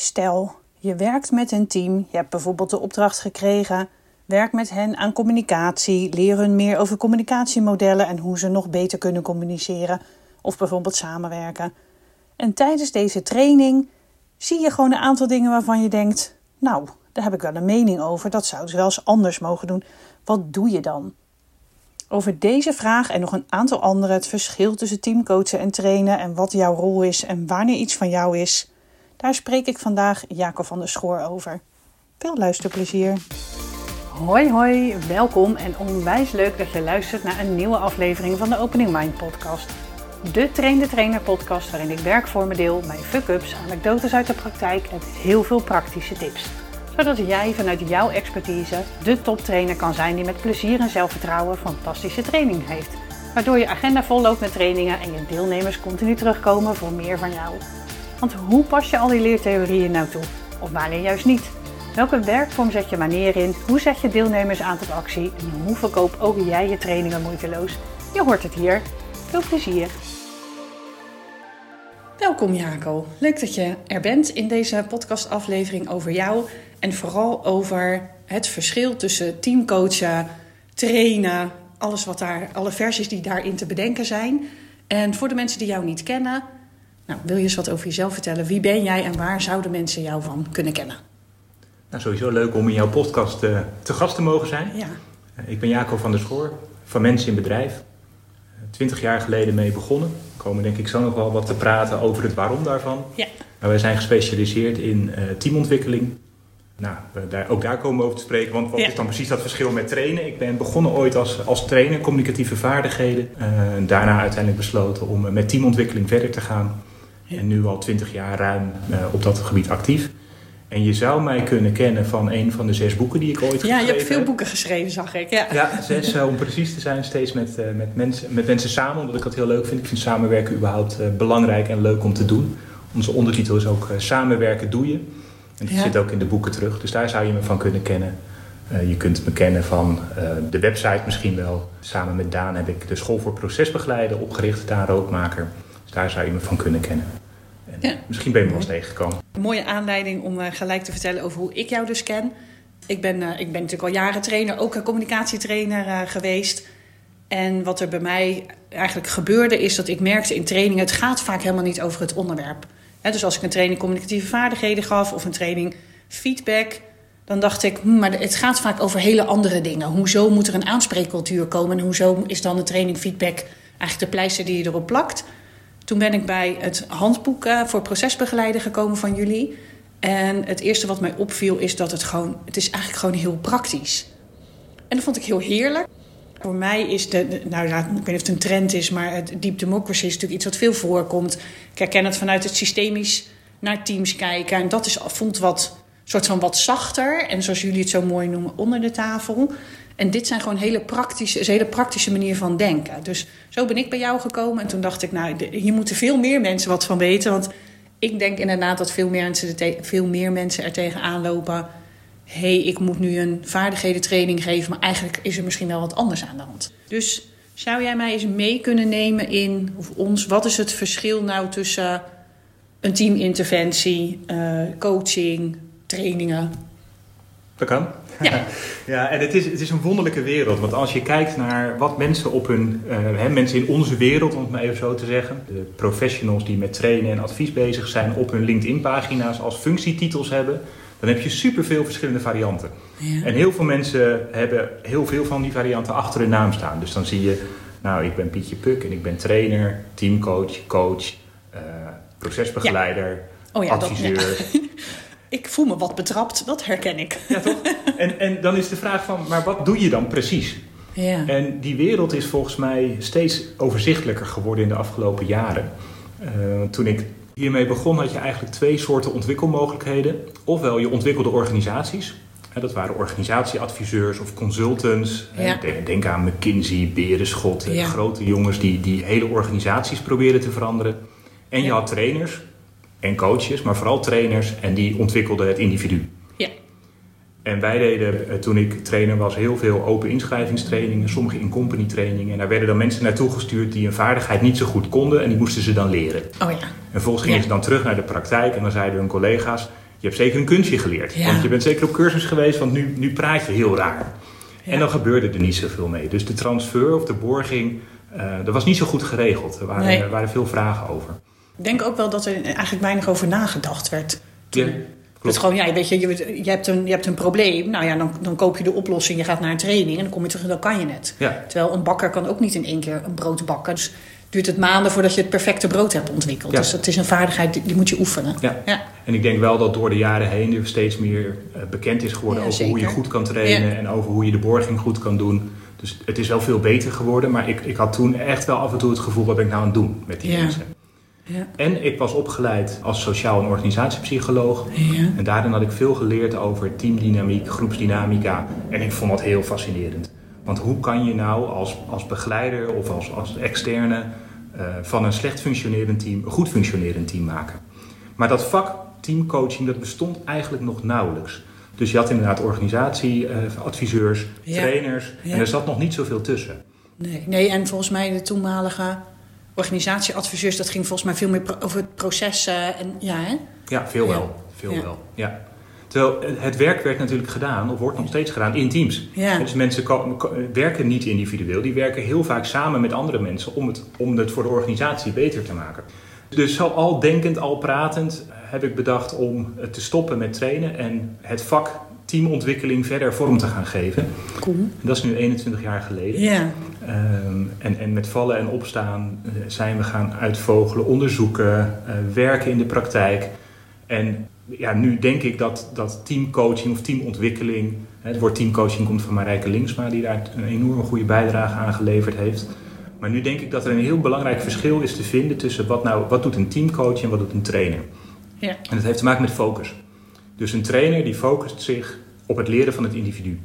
Stel, je werkt met een team, je hebt bijvoorbeeld de opdracht gekregen. Werk met hen aan communicatie, leer hun meer over communicatiemodellen en hoe ze nog beter kunnen communiceren of bijvoorbeeld samenwerken. En tijdens deze training zie je gewoon een aantal dingen waarvan je denkt: Nou, daar heb ik wel een mening over, dat zouden ze wel eens anders mogen doen. Wat doe je dan? Over deze vraag en nog een aantal andere, het verschil tussen teamcoachen en trainen en wat jouw rol is en wanneer iets van jou is, daar spreek ik vandaag Jacob van der Schoor over. Veel luisterplezier. Hoi hoi, welkom en onwijs leuk dat je luistert naar een nieuwe aflevering van de Opening Mind podcast. De Train de Trainer podcast waarin ik werk voor deel, mijn fuck-ups, anekdotes uit de praktijk en heel veel praktische tips. Zodat jij vanuit jouw expertise de toptrainer kan zijn die met plezier en zelfvertrouwen fantastische training heeft. Waardoor je agenda vol loopt met trainingen en je deelnemers continu terugkomen voor meer van jou. Want hoe pas je al die leertheorieën nou toe? Of wanneer juist niet? Welke werkvorm zet je wanneer in? Hoe zet je deelnemers aan tot actie? En hoe verkoop ook jij je trainingen moeiteloos? Je hoort het hier. Veel plezier! Welkom Jaco. Leuk dat je er bent in deze podcastaflevering over jou en vooral over het verschil tussen teamcoachen, trainen, alles wat daar, alle versies die daarin te bedenken zijn. En voor de mensen die jou niet kennen, nou, wil je eens wat over jezelf vertellen? Wie ben jij en waar zouden mensen jou van kunnen kennen? Nou, sowieso leuk om in jouw podcast uh, te gast te mogen zijn. Ja. Uh, ik ben Jacob van der Schoor, van Mensen in Bedrijf. Uh, Twintig jaar geleden mee begonnen. We komen denk ik zo nog wel wat te praten over het waarom daarvan. Ja. Maar wij zijn gespecialiseerd in teamontwikkeling. Nou, daar, ook daar komen we over te spreken. Want wat Ja. is dan precies dat verschil met trainen? Ik ben begonnen ooit als, als trainer, communicatieve vaardigheden. en daarna uiteindelijk besloten om met teamontwikkeling verder te gaan. Ja. En nu al twintig jaar ruim op dat gebied actief. En je zou mij kunnen kennen van een van de zes boeken die ik ooit Ja, geschreven je hebt veel heb. boeken geschreven, zag ik. Ja. Ja, zes eh, om precies te zijn. Steeds met, eh, met, mensen, met mensen samen, omdat ik dat heel leuk vind. Ik vind samenwerken überhaupt eh, belangrijk en leuk om te doen. Onze ondertitel is ook eh, Samenwerken doe je. En dat Ja. zit ook in de boeken terug. Dus daar zou je me van kunnen kennen. Eh, je kunt me kennen van eh, de website misschien wel. Samen met Daan heb ik de School voor Procesbegeleiden opgericht, Daan Rookmaker. Daar zou je me van kunnen kennen. En Ja. Misschien ben je me wel eens tegengekomen. Een mooie aanleiding om eh, gelijk te vertellen over hoe ik jou dus ken. Ik ben, eh, ik ben natuurlijk al jaren trainer, ook een communicatietrainer eh, geweest. En wat er bij mij eigenlijk gebeurde is dat ik merkte in trainingen... het gaat vaak helemaal niet over het onderwerp. Dus als ik een training communicatieve vaardigheden gaf of een training feedback... dan dacht ik, hm, maar het gaat vaak over hele andere dingen. Hoezo moet er een aanspreekcultuur komen... en hoezo is dan de training feedback eigenlijk de pleister die je erop plakt... Toen ben ik bij het handboek eh, voor procesbegeleider gekomen van jullie. En het eerste wat mij opviel is dat het gewoon... Het is eigenlijk gewoon heel praktisch. En dat vond ik heel heerlijk. Voor mij is de... nou ja, ik weet niet of het een trend is, maar het deep democracy is natuurlijk iets wat veel voorkomt. Ik herken het vanuit het systemisch naar teams kijken. En dat is, vond wat, soort van wat zachter. En zoals jullie het zo mooi noemen, onder de tafel. En dit zijn gewoon hele praktische, is een hele praktische manier van denken. Dus zo ben ik bij jou gekomen. En toen dacht ik, nou, hier moeten veel meer mensen wat van weten. Want ik denk inderdaad dat veel meer mensen, er veel meer mensen er tegenaan lopen. Hé, hey, ik moet nu een vaardighedentraining geven. Maar eigenlijk is er misschien wel wat anders aan de hand. Dus zou jij mij eens mee kunnen nemen in, of ons, wat is het verschil nou tussen een teaminterventie, eh, coaching, trainingen? Dat kan. Ja. ja, en het is, het is een wonderlijke wereld. Want als je kijkt naar wat mensen op hun, eh, hè, mensen in onze wereld, om het maar even zo te zeggen, de professionals die met trainen en advies bezig zijn, op hun LinkedIn-pagina's als functietitels hebben, dan heb je superveel verschillende varianten. Ja. En heel veel mensen hebben heel veel van die varianten achter hun naam staan. Dus dan zie je, nou, ik ben Pietje Puk en ik ben trainer, teamcoach, coach, eh, procesbegeleider, Oh ja, dat, adviseur. Ik voel me wat betrapt, dat herken ik. Ja, toch? En, en dan is de vraag van, maar wat doe je dan precies? Ja. En die wereld is volgens mij steeds overzichtelijker geworden in de afgelopen jaren. Eh, toen ik hiermee begon, had je eigenlijk twee soorten ontwikkelmogelijkheden. Ofwel je ontwikkelde organisaties. Hè, dat waren organisatieadviseurs of consultants. Ja. Denk, aan McKinsey, Berenschot, Ja. grote jongens die, die hele organisaties probeerden te veranderen. En je had trainers en coaches, maar vooral trainers en die ontwikkelden het individu. Ja. En wij deden, eh, toen ik trainer was, heel veel open inschrijvingstrainingen, sommige in-company trainingen. En daar werden dan mensen naartoe gestuurd die een vaardigheid niet zo goed konden en die moesten ze dan leren. Oh ja. En vervolgens gingen Ja. ze dan terug naar de praktijk en dan zeiden hun collega's, je hebt zeker een kunstje geleerd. Ja. Want je bent zeker op cursus geweest, want nu, nu praat je heel raar. Ja. En dan gebeurde er niet zoveel mee. Dus de transfer of de borging, eh dat was niet zo goed geregeld. Er waren, Nee. er waren veel vragen over. Ik denk ook wel dat er eigenlijk weinig over nagedacht werd. Ja, Het klopt. gewoon, ja, weet je, je, je, hebt een, je hebt een probleem. Nou ja, dan, dan koop je de oplossing. Je gaat naar een training en dan kom je terug en dan kan je het. Ja, Terwijl een bakker kan ook niet in één keer een brood bakken. Dus duurt het maanden voordat je het perfecte brood hebt ontwikkeld. Ja. Dus het is een vaardigheid, die, die moet je oefenen. ja. Ja, En ik denk wel dat door de jaren heen er steeds meer eh, bekend is geworden over hoe je goed kan trainen en over hoe je de borging goed kan doen. Dus het is wel veel beter geworden, maar ik, ik had toen echt wel af en toe het gevoel, wat ben ik nou aan het doen met die Ja. mensen? Ja, En ik was opgeleid als sociaal- en organisatiepsycholoog. ja. En daarin had ik veel geleerd over teamdynamiek, groepsdynamica. En ik vond dat heel fascinerend. Want hoe kan je nou als, als begeleider of als, als externe eh, van een slecht functionerend team een goed functionerend team maken? Maar dat vak teamcoaching dat bestond eigenlijk nog nauwelijks. Dus je had inderdaad organisatieadviseurs, Ja. trainers Ja. en er zat nog niet zoveel tussen. Nee, nee, en volgens mij de toenmalige organisatieadviseurs... dat ging volgens mij veel meer over het proces. eh, en, ja, hè? Ja, veel Ja. wel. Veel Ja. wel. Ja. Terwijl het werk werd natuurlijk gedaan, of wordt nog steeds gedaan, in teams. Ja. Dus mensen werken niet individueel, die werken heel vaak samen met andere mensen om het, om het voor de organisatie beter te maken. Dus zo al denkend, al pratend eh, heb ik bedacht om eh, te stoppen met trainen en het vak teamontwikkeling verder vorm te gaan geven. Cool. En dat is nu 21 jaar geleden. Ja, Ehm, en, en met vallen en opstaan eh, zijn we gaan uitvogelen, onderzoeken, eh, werken in de praktijk. En ja, nu denk ik dat, dat teamcoaching of teamontwikkeling, het woord teamcoaching komt van Marijke Linksma, die daar een enorme goede bijdrage aan geleverd heeft. Maar nu denk ik dat er een heel belangrijk verschil is te vinden tussen wat, nou, wat doet een teamcoach en wat doet een trainer. ja, En dat heeft te maken met focus. Dus een trainer die focust zich op het leren van het individu.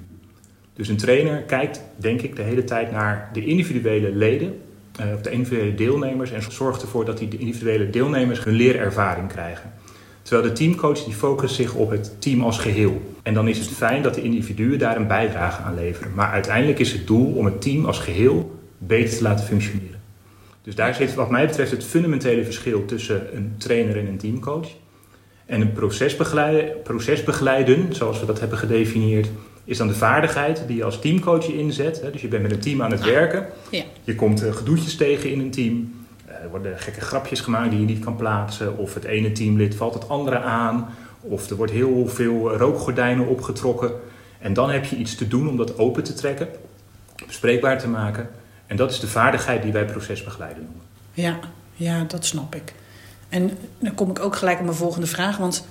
Dus een trainer kijkt, denk ik, de hele tijd naar de individuele leden, eh, of de individuele deelnemers, en zorgt ervoor dat die de individuele deelnemers hun leerervaring krijgen. Terwijl de teamcoach die focust zich op het team als geheel. En dan is het fijn dat de individuen daar een bijdrage aan leveren. Maar uiteindelijk is het doel om het team als geheel beter te laten functioneren. Dus daar zit wat mij betreft het fundamentele verschil tussen een trainer en een teamcoach. En een procesbegeleiden, procesbegeleiden, zoals we dat hebben gedefinieerd, is dan de vaardigheid die je als teamcoach inzet. Dus je bent met een team aan het werken. ja. Je komt eh, gedoetjes tegen in een team. Eh, Er worden gekke grapjes gemaakt die je niet kan plaatsen. Of het ene teamlid valt het andere aan. Of er wordt heel veel rookgordijnen opgetrokken. En dan heb je iets te doen om dat open te trekken, bespreekbaar te maken. En dat is de vaardigheid die wij procesbegeleiden noemen. Ja, ja, dat snap ik. En dan kom ik ook gelijk op mijn volgende vraag. Want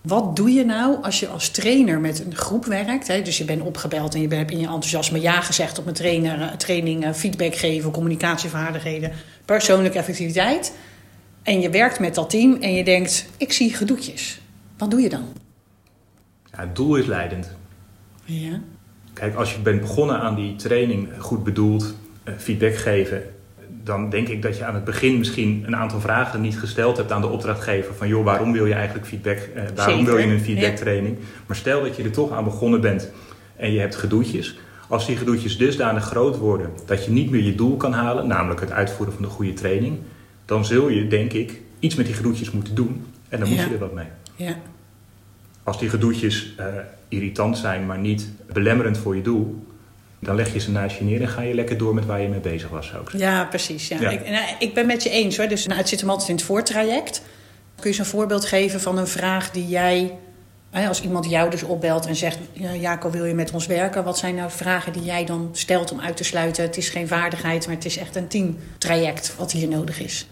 wat doe je nou als je als trainer met een groep werkt? Hè? Dus je bent opgebeld en je hebt in je enthousiasme ja gezegd op een trainer, eh, training, eh, feedback geven, communicatievaardigheden, persoonlijke effectiviteit. En je werkt met dat team en je denkt, ik zie gedoetjes. Wat doe je dan? Ja, het doel is leidend. Ja, Kijk, als je bent begonnen aan die training, goed bedoeld, eh, feedback geven, dan denk ik dat je aan het begin misschien een aantal vragen niet gesteld hebt aan de opdrachtgever. Van joh, waarom wil je eigenlijk feedback? eh, waarom Zeker, wil je een feedbacktraining? Maar stel dat je er toch aan begonnen bent en je hebt gedoetjes. Als die gedoetjes dusdanig groot worden dat je niet meer je doel kan halen, namelijk het uitvoeren van de goede training, dan zul je, denk ik, iets met die gedoetjes moeten doen. En dan moet Ja. je er wat mee. ja, Als die gedoetjes eh, irritant zijn, maar niet belemmerend voor je doel, dan leg je ze naast je neer en ga je lekker door met waar je mee bezig was. Zou ik zeggen. ja precies. Ja. Ja. Ik, nou, ik ben met je eens hoor. Dus nou, het zit hem altijd in het voortraject. Kun je eens een voorbeeld geven van een vraag die jij, hè, als iemand jou dus opbelt en zegt: ja, Jaco, wil je met ons werken? Wat zijn nou vragen die jij dan stelt om uit te sluiten? Het is geen vaardigheid, maar het is echt een teamtraject wat hier nodig is.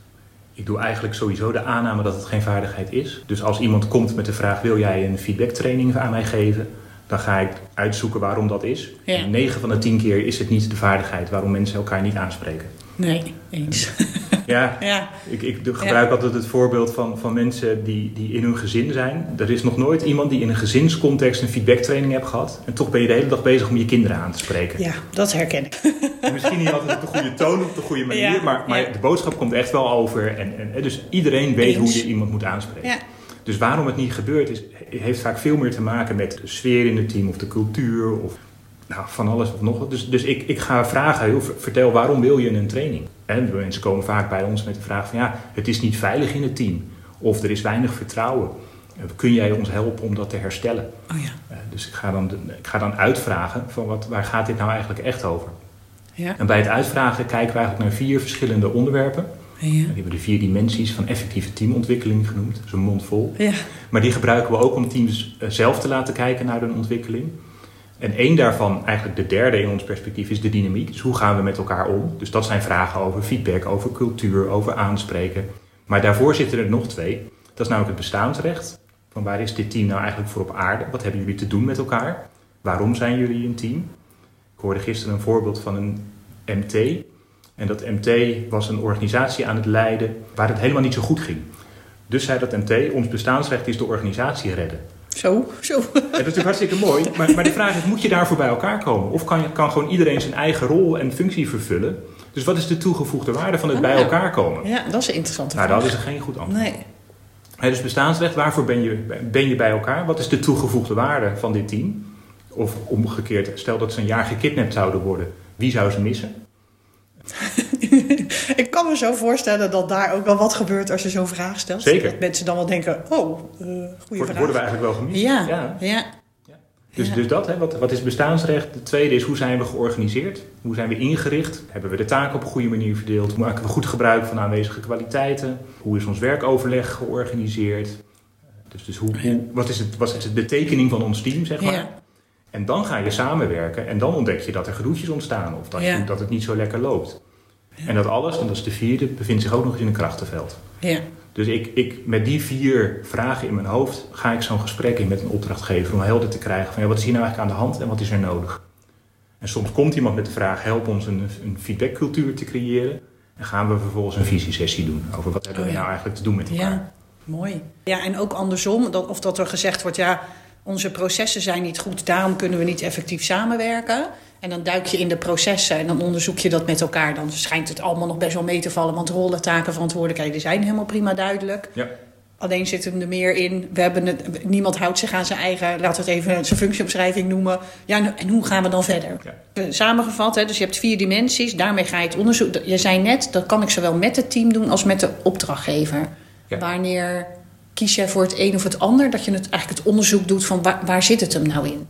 Ik doe eigenlijk sowieso de aanname dat het geen vaardigheid is. Dus als iemand komt met de vraag: wil jij een feedbacktraining aan mij geven? Dan ga ik uitzoeken waarom dat is. Ja. En 9 van de 10 keer is het niet de vaardigheid waarom mensen elkaar niet aanspreken. Nee, eens. Ja, ja, Ik, ik gebruik altijd het voorbeeld van, van mensen die, die in hun gezin zijn. Er is nog nooit iemand die in een gezinscontext een feedbacktraining heeft gehad. En toch ben je de hele dag bezig om je kinderen aan te spreken. ja, dat herken ik. En Misschien niet altijd op de goede toon, op de goede manier. Ja, maar maar de boodschap komt echt wel over. En, en, en dus iedereen weet Eens. hoe je iemand moet aanspreken. Ja, Dus waarom het niet gebeurt, is, heeft vaak veel meer te maken met de sfeer in het team of de cultuur. Of nou, van alles of nog wat. Dus, dus ik, ik ga vragen, vertel waarom wil je een training? En mensen komen vaak bij ons met de vraag van ja, het is niet veilig in het team. Of er is weinig vertrouwen. kun jij ons helpen om dat te herstellen? Oh ja. dus ik ga, dan, ik ga dan uitvragen van wat, waar gaat dit nou eigenlijk echt over? Ja. En bij het uitvragen kijken we eigenlijk naar vier verschillende onderwerpen. Ja. Die hebben de vier dimensies van effectieve teamontwikkeling genoemd. Een mond vol. Ja. Maar die gebruiken we ook om teams eh, zelf te laten kijken naar hun ontwikkeling. En één daarvan, eigenlijk de derde in ons perspectief, is de dynamiek. Dus hoe gaan we met elkaar om? Dus dat zijn vragen over feedback, over cultuur, over aanspreken. Maar daarvoor zitten er nog twee. Dat is namelijk het bestaansrecht. Van waar is dit team nou eigenlijk voor op aarde? Wat hebben jullie te doen met elkaar? Waarom zijn jullie een team? Ik hoorde gisteren een voorbeeld van een MT. En dat MT was een organisatie aan het leiden waar het helemaal niet zo goed ging. Dus zei dat MT, ons bestaansrecht is de organisatie redden. Zo, zo. En dat is natuurlijk hartstikke mooi. Maar, maar de vraag is, moet je daarvoor bij elkaar komen? Of kan, kan gewoon iedereen zijn eigen rol en functie vervullen? Dus wat is de toegevoegde waarde van het Ah, bij ja. elkaar komen? Ja, dat is een interessante Nou, vraag. dat is er geen goed antwoord. Nee. Dus bestaansrecht, waarvoor ben je, ben je bij elkaar? Wat is de toegevoegde waarde van dit team? Of omgekeerd, stel dat ze een jaar gekidnapt zouden worden. Wie zou ze missen? ik kan me zo voorstellen dat daar ook wel wat gebeurt als je zo'n vraag stelt. Zeker. Dat mensen dan wel denken, oh, eh goede Worden vraag. worden we eigenlijk wel gemist? Ja, ja. ja. Dus, Ja. dus dat, hè, wat, wat is bestaansrecht? De tweede is hoe zijn we georganiseerd? Hoe zijn we ingericht? Hebben we de taken op een goede manier verdeeld? Hoe maken we goed gebruik van aanwezige kwaliteiten? Hoe is ons werkoverleg georganiseerd? Dus, dus hoe, hoe, wat, is het, wat is de tekening van ons team, zeg maar? Ja. En dan ga je samenwerken en dan ontdek je dat er gedoetjes ontstaan of dat, Ja. je, dat het niet zo lekker loopt. En dat alles, en dat is de vierde, bevindt zich ook nog eens in een krachtenveld. ja. Dus ik, ik, met die vier vragen in mijn hoofd ga ik zo'n gesprek in met een opdrachtgever om helder te krijgen van ja, wat is hier nou eigenlijk aan de hand en wat is er nodig. En soms komt iemand met de vraag help ons een, een feedbackcultuur te creëren en gaan we vervolgens een visiesessie doen over wat hebben Oh we ja. nou eigenlijk te doen met elkaar. Ja, mooi. Ja, en ook andersom, dat, of dat er gezegd wordt, ja, onze processen zijn niet goed, daarom kunnen we niet effectief samenwerken. En dan duik je in de processen en dan onderzoek je dat met elkaar. Dan schijnt het allemaal nog best wel mee te vallen, want rollen, taken, verantwoordelijkheden zijn helemaal prima duidelijk. Ja. Alleen zit hem er meer in. We hebben het, niemand houdt zich aan zijn eigen, laten we het even zijn functieomschrijving noemen. Ja, en- hoe gaan we dan verder? Ja. Samengevat, hè, dus je hebt vier dimensies. Daarmee ga je het onderzoek. Je zei net, dat kan ik zowel met het team doen als met de opdrachtgever. Ja. Wanneer kies jij voor het een of het ander? Dat je het, eigenlijk het onderzoek doet van waar, waar zit het hem nou in?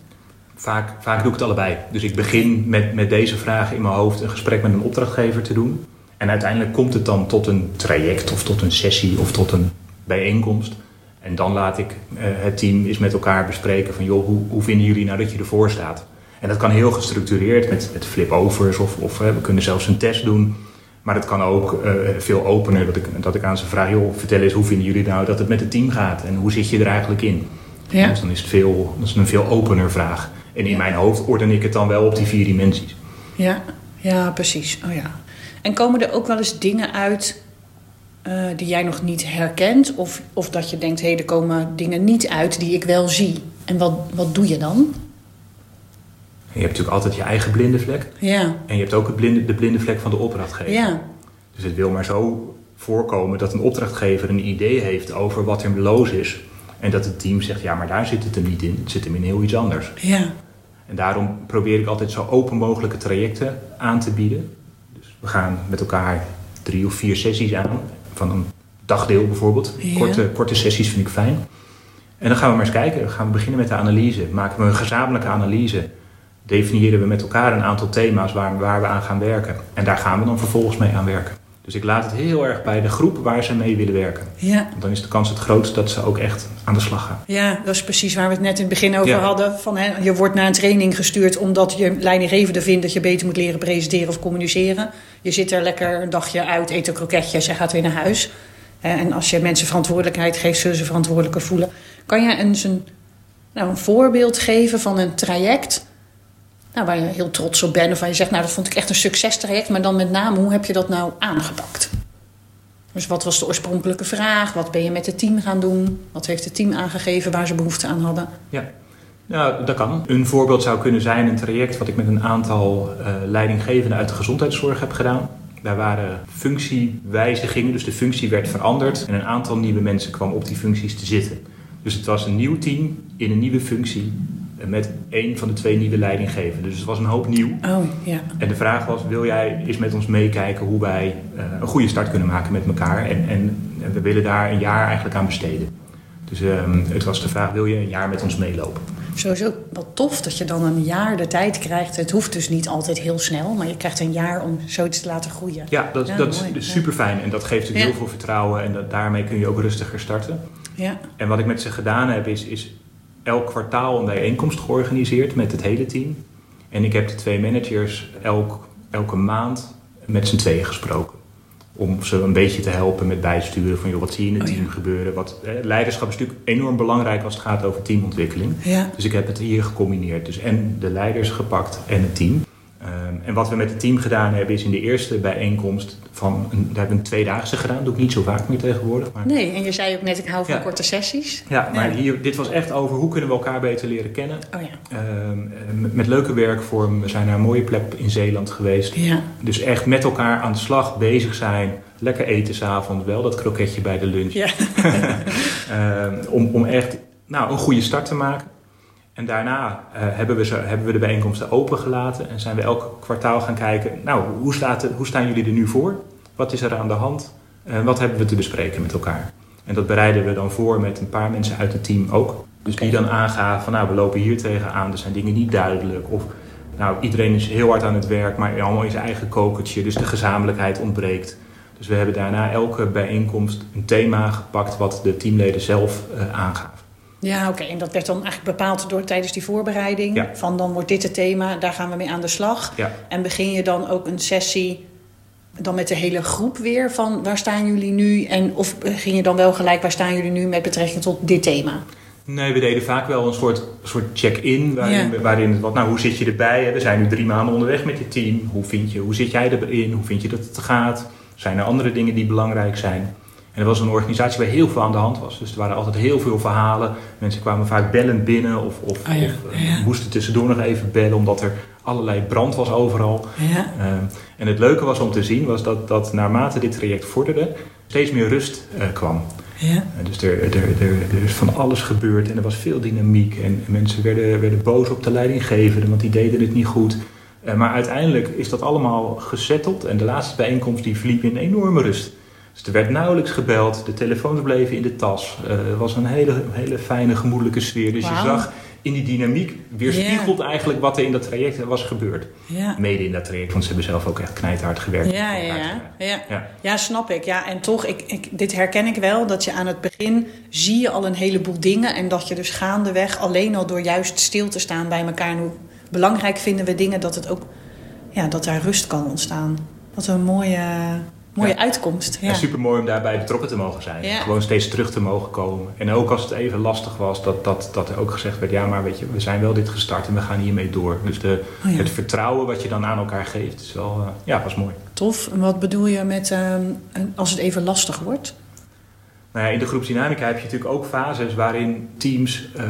Vaak, vaak doe ik het allebei. Dus ik begin met, met deze vragen in mijn hoofd een gesprek met een opdrachtgever te doen. En uiteindelijk komt het dan tot een traject of tot een sessie of tot een bijeenkomst. En dan laat ik eh, het team eens met elkaar bespreken van joh, hoe, hoe vinden jullie nou dat je ervoor staat? En dat kan heel gestructureerd met, met flip-overs of, of eh, we kunnen zelfs een test doen. Maar het kan ook eh, veel opener dat ik, dat ik aan ze vraag, joh, vertel eens hoe vinden jullie nou dat het met het team gaat? En hoe zit je er eigenlijk in? Ja. Dus dan is het veel, dat is een veel opener vraag. En in Ja. mijn hoofd orden ik het dan wel op die vier dimensies. Ja, ja precies. Oh, ja. En komen er ook wel eens dingen uit eh, die jij nog niet herkent? Of, of dat je denkt, hé, er komen dingen niet uit die ik wel zie. En wat, wat doe je dan? Je hebt natuurlijk altijd je eigen blinde vlek. Ja, En je hebt ook het blinde, de blinde vlek van de opdrachtgever. ja, Dus het wil maar zo voorkomen dat een opdrachtgever een idee heeft over wat er los is. En dat het team zegt, ja, maar daar zit het hem niet in. Het zit hem in heel iets anders. ja. En daarom probeer ik altijd zo open mogelijke trajecten aan te bieden. Dus we gaan met elkaar drie of vier sessies aan. Van een dagdeel bijvoorbeeld. Ja. Korte, korte sessies vind ik fijn. En dan gaan we maar eens kijken. Dan gaan we beginnen met de analyse. Maken we een gezamenlijke analyse. Definiëren we met elkaar een aantal thema's waar, waar we aan gaan werken. En daar gaan we dan vervolgens mee aan werken. Dus ik laat het heel erg bij de groep waar ze mee willen werken. Ja, Want dan is de kans het grootst dat ze ook echt aan de slag gaan. ja, dat is precies waar we het net in het begin over Ja. hadden. Van, hè, je wordt naar een training gestuurd omdat je leidinggevende vindt dat je beter moet leren presenteren of communiceren. Je zit er lekker een dagje uit, eet een kroketje en gaat weer naar huis. En als je mensen verantwoordelijkheid geeft, zullen ze verantwoordelijker voelen. Kan jij eens een, nou, een voorbeeld geven van een traject nou, waar je heel trots op bent? Of waar je zegt, nou dat vond ik echt een succestraject. Maar dan met name, hoe heb je dat nou aangepakt? Dus wat was de oorspronkelijke vraag? Wat ben je met het team gaan doen? Wat heeft het team aangegeven waar ze behoefte aan hadden? Ja, dat kan. Een voorbeeld zou kunnen zijn een traject wat ik met een aantal eh, leidinggevenden uit de gezondheidszorg heb gedaan. Daar waren functiewijzigingen, dus de functie werd veranderd en een aantal nieuwe mensen kwamen op die functies te zitten. Dus het was een nieuw team in een nieuwe functie met één van de twee nieuwe leidinggevenden. Dus het was een hoop nieuw. Oh, ja. En de vraag was, wil jij eens met ons meekijken hoe wij eh, een goede start kunnen maken met elkaar? En, en, en we willen daar een jaar eigenlijk aan besteden. Dus ehm, het was de vraag, wil je een jaar met ons meelopen? Sowieso wel tof dat je dan een jaar de tijd krijgt. Het hoeft dus niet altijd heel snel, maar je krijgt een jaar om zoiets te laten groeien. Ja, dat, dat is dus super fijn en dat geeft natuurlijk heel veel vertrouwen en dat, daarmee kun je ook rustiger starten. Ja. En wat ik met ze gedaan heb, is, is elk kwartaal een bijeenkomst georganiseerd met het hele team. En ik heb de twee managers elk, elke maand met z'n tweeën gesproken. Om ze een beetje te helpen met bijsturen van joh, wat zie je in het Oh, team ja. gebeuren. Wat, eh, leiderschap is natuurlijk enorm belangrijk als het gaat over teamontwikkeling. Ja. Dus ik heb het hier gecombineerd. Dus en de leiders gepakt en het team. Ehm, en wat we met het team gedaan hebben is in de eerste bijeenkomst van... Een, daar hebben we een tweedaagse gedaan. doe ik niet zo vaak meer tegenwoordig. Maar Nee, en je zei ook net, ik hou van Ja. korte sessies. ja, maar Ja. Hier, dit was echt over hoe kunnen we elkaar beter leren kennen. Oh ja. Ehm, met, met leuke werkvorm. We zijn naar een mooie plek in Zeeland geweest. Ja. Dus echt met elkaar aan de slag bezig zijn. Lekker eten s'avonds, wel dat kroketje bij de lunch. Ja. Ehm, om, om echt nou, een goede start te maken. En daarna eh, hebben, we ze, hebben we de bijeenkomsten opengelaten. En zijn we elk kwartaal gaan kijken. Nou, hoe, staat het, hoe staan jullie er nu voor? Wat is er aan de hand? En wat hebben we te bespreken met elkaar? En dat bereiden we dan voor met een paar mensen uit het team ook. Dus die dan aangaven van nou, we lopen hier tegenaan. Er zijn dingen niet duidelijk. Of nou, iedereen is heel hard aan het werk, maar allemaal in zijn eigen kokertje. Dus de gezamenlijkheid ontbreekt. Dus we hebben daarna elke bijeenkomst een thema gepakt wat de teamleden zelf aangaven. Ja, oké. En dat werd dan eigenlijk bepaald door tijdens die voorbereiding. Ja. Van dan wordt dit het thema, daar gaan we mee aan de slag. Ja. En begin je dan ook een sessie dan met de hele groep weer van waar staan jullie nu? En of ging je dan wel gelijk waar staan jullie nu met betrekking tot dit thema? Nee, we deden vaak wel een soort, soort check-in waarin, Ja. waarin wat, nou, hoe zit je erbij? We zijn nu drie maanden onderweg met je team. Hoe, vind je, hoe zit jij erin? Hoe vind je dat het gaat? Zijn er andere dingen die belangrijk zijn? En er was een organisatie waar heel veel aan de hand was. Dus er waren altijd heel veel verhalen. Mensen kwamen vaak bellend binnen of, of, ja, of, eh, ja. moesten tussendoor nog even bellen omdat er allerlei brand was overal. Ja. Ehm, en het leuke was om te zien was dat, dat naarmate dit traject vorderde, steeds meer rust eh, kwam. Ja. En dus er, er, er, er is van alles gebeurd en er was veel dynamiek. En mensen werden, werden boos op de leidinggevende, want die deden het niet goed. Eh, maar uiteindelijk is dat allemaal gesetteld. En de laatste bijeenkomst die verliep in enorme rust. Dus er werd nauwelijks gebeld, de telefoons bleven in de tas. Eh, Het was een hele, hele fijne, gemoedelijke sfeer. Dus je zag in die dynamiek weerspiegeld eigenlijk wat er in dat traject was gebeurd. Mede in dat traject, want ze hebben zelf ook echt knijthard gewerkt. Ja, ja, ja. Ja. Ja, snap ik. Ja, en toch, ik, ik, dit herken ik wel. Dat je aan het begin zie je al een heleboel dingen. En dat je dus gaandeweg alleen al door juist stil te staan bij elkaar. En hoe belangrijk vinden we dingen dat het ook, ja, dat daar rust kan ontstaan. Wat een mooie, mooie uitkomst. Ja. Super mooi om daarbij betrokken te mogen zijn. Gewoon steeds terug te mogen komen. En ook als het even lastig was, dat, dat, dat er ook gezegd werd: ja, maar weet je, we zijn wel dit gestart en we gaan hiermee door. Dus de, Oh het vertrouwen wat je dan aan elkaar geeft, is wel, eh, ja, was mooi. Tof. En wat bedoel je met ehm, als het even lastig wordt? Nou ja, in de groepsdynamica heb je natuurlijk ook fases waarin teams eh,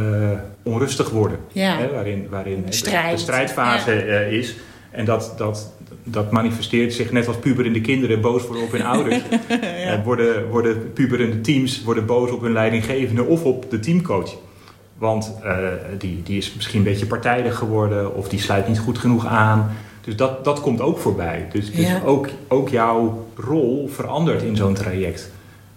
onrustig worden. Ja. Hè, waarin waarin hè, de- Strijd. de strijdfase eh, is. En dat, dat, dat manifesteert zich net als puberende kinderen boos worden op hun ouders. Eh, worden, worden puberende teams worden boos op hun leidinggevende of op de teamcoach. Want eh, die, die is misschien een beetje partijdig geworden of die sluit niet goed genoeg aan. Dus dat, dat komt ook voorbij. Dus, dus Ja. ook, ook jouw rol verandert in zo'n traject.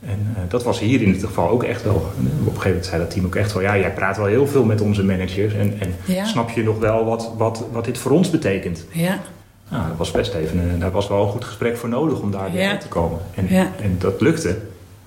En eh, dat was hier in dit geval ook echt wel. Op een gegeven moment zei dat team ook echt wel: ja, jij praat wel heel veel met onze managers. En, en Ja. snap je nog wel wat, wat, wat dit voor ons betekent? Ja. Nou, dat was best even, een- daar was wel een goed gesprek voor nodig om daar weer Ja. uit te komen. En, Ja. en dat lukte.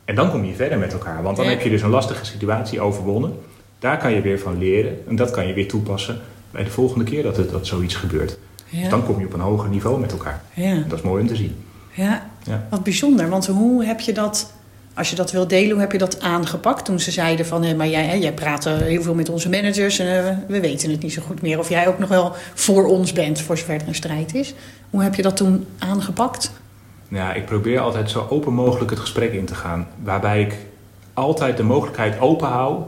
En dan kom je verder met elkaar. Want dan Ja. heb je dus een lastige situatie overwonnen. Daar kan je weer van leren. En dat kan je weer toepassen bij de volgende keer dat, het, dat zoiets gebeurt. Dus dan kom je op een hoger niveau met elkaar. Ja. En dat is mooi om te zien. Ja, Ja. wat bijzonder. Want hoe heb je dat, als je dat wil delen, hoe heb je dat aangepakt toen ze zeiden van, hé, maar jij, jij praat eh, heel veel met onze managers en eh, we weten het niet zo goed meer. Of jij ook nog wel voor ons bent, voor zover er een strijd is. Hoe heb je dat toen aangepakt? Ja, ik probeer altijd zo open mogelijk het gesprek in te gaan. Waarbij ik altijd de mogelijkheid open hou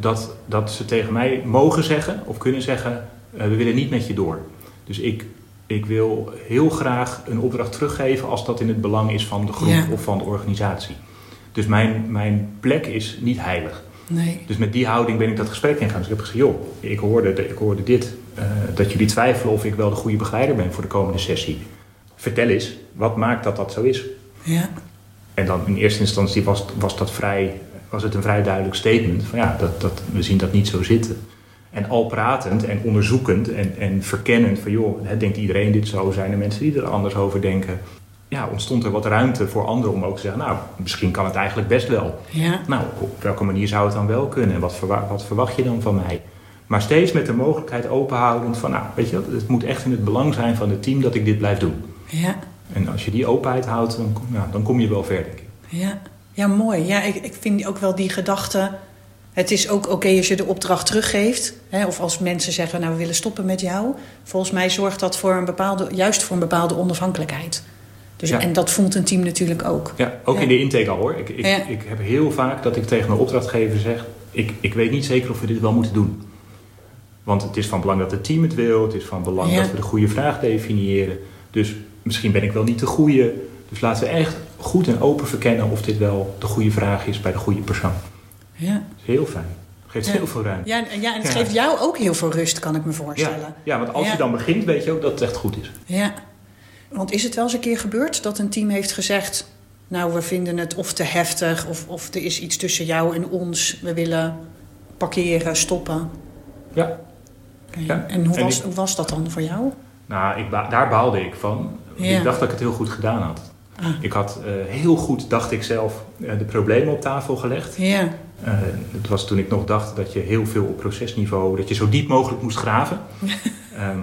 dat, dat ze tegen mij mogen zeggen of kunnen zeggen: eh, we willen niet met je door. Dus ik, ik wil heel graag een opdracht teruggeven als dat in het belang is van de groep Ja. of van de organisatie. Dus mijn, mijn plek is niet heilig. Nee. Dus met die houding ben ik dat gesprek ingegaan. Dus ik heb gezegd, joh, ik hoorde, de- ik hoorde dit. eh, dat jullie twijfelen of ik wel de goede begeleider ben voor de komende sessie. Vertel eens, wat maakt dat dat zo is? Ja. En dan in eerste instantie was, was dat vrij was het een vrij duidelijk statement van ja, dat, dat, we zien dat niet zo zitten. En al pratend en onderzoekend en, en verkennend van joh, hè, denkt iedereen dit zo, zijn er mensen die er anders over denken. Ja, ontstond er wat ruimte voor anderen om ook te zeggen, nou, misschien kan het eigenlijk best wel. Ja. Nou, op welke manier zou het dan wel kunnen en wat, verwa- wat verwacht je dan van mij? Maar steeds met de mogelijkheid openhoudend van, nou, weet je wat, het moet echt in het belang zijn van het team dat ik dit blijf doen. Ja. En als je die openheid houdt, dan, dan kom je wel ver, denk ik. Ja, ja mooi. Ja, ik, ik vind ook wel die gedachte. Het is ook oké als je de opdracht teruggeeft. Hè, of als mensen zeggen, nou we willen stoppen met jou. Volgens mij zorgt dat voor een bepaalde, juist voor een bepaalde onafhankelijkheid. Dus, Ja. En dat voelt een team natuurlijk ook. Ja, ook Ja. in de intake al hoor. Ik, ik, Ja. ik heb heel vaak dat ik tegen mijn opdrachtgever zeg: ik, ik weet niet zeker of we dit wel moeten doen. Want het is van belang dat het team het wil, het is van belang dat we de goede vraag definiëren. Dus misschien ben ik wel niet de goede. Dus laten we echt goed en open verkennen of dit wel de goede vraag is bij de goede persoon. Ja, Dat is heel fijn. Geeft Ja. heel veel ruimte. ja, en, ja en het Ja. geeft jou ook heel veel rust, kan ik me voorstellen. ja, ja, want als je dan begint, weet je ook dat het echt goed is. Ja. Want is het wel eens een keer gebeurd dat een team heeft gezegd... nou, we vinden het of te heftig of, of er is iets tussen jou en ons. We willen parkeren, stoppen. Ja. En, hoe, En was, ik- hoe was dat dan voor jou? Nou, ik daar baalde ik van. Ja. Ik dacht dat ik het heel goed gedaan had. Ah. Ik had eh, heel goed, dacht ik zelf, eh, de problemen op tafel gelegd. Ja, Eh, het was toen ik nog dacht dat je heel veel op procesniveau, dat je zo diep mogelijk moest graven. Ehm,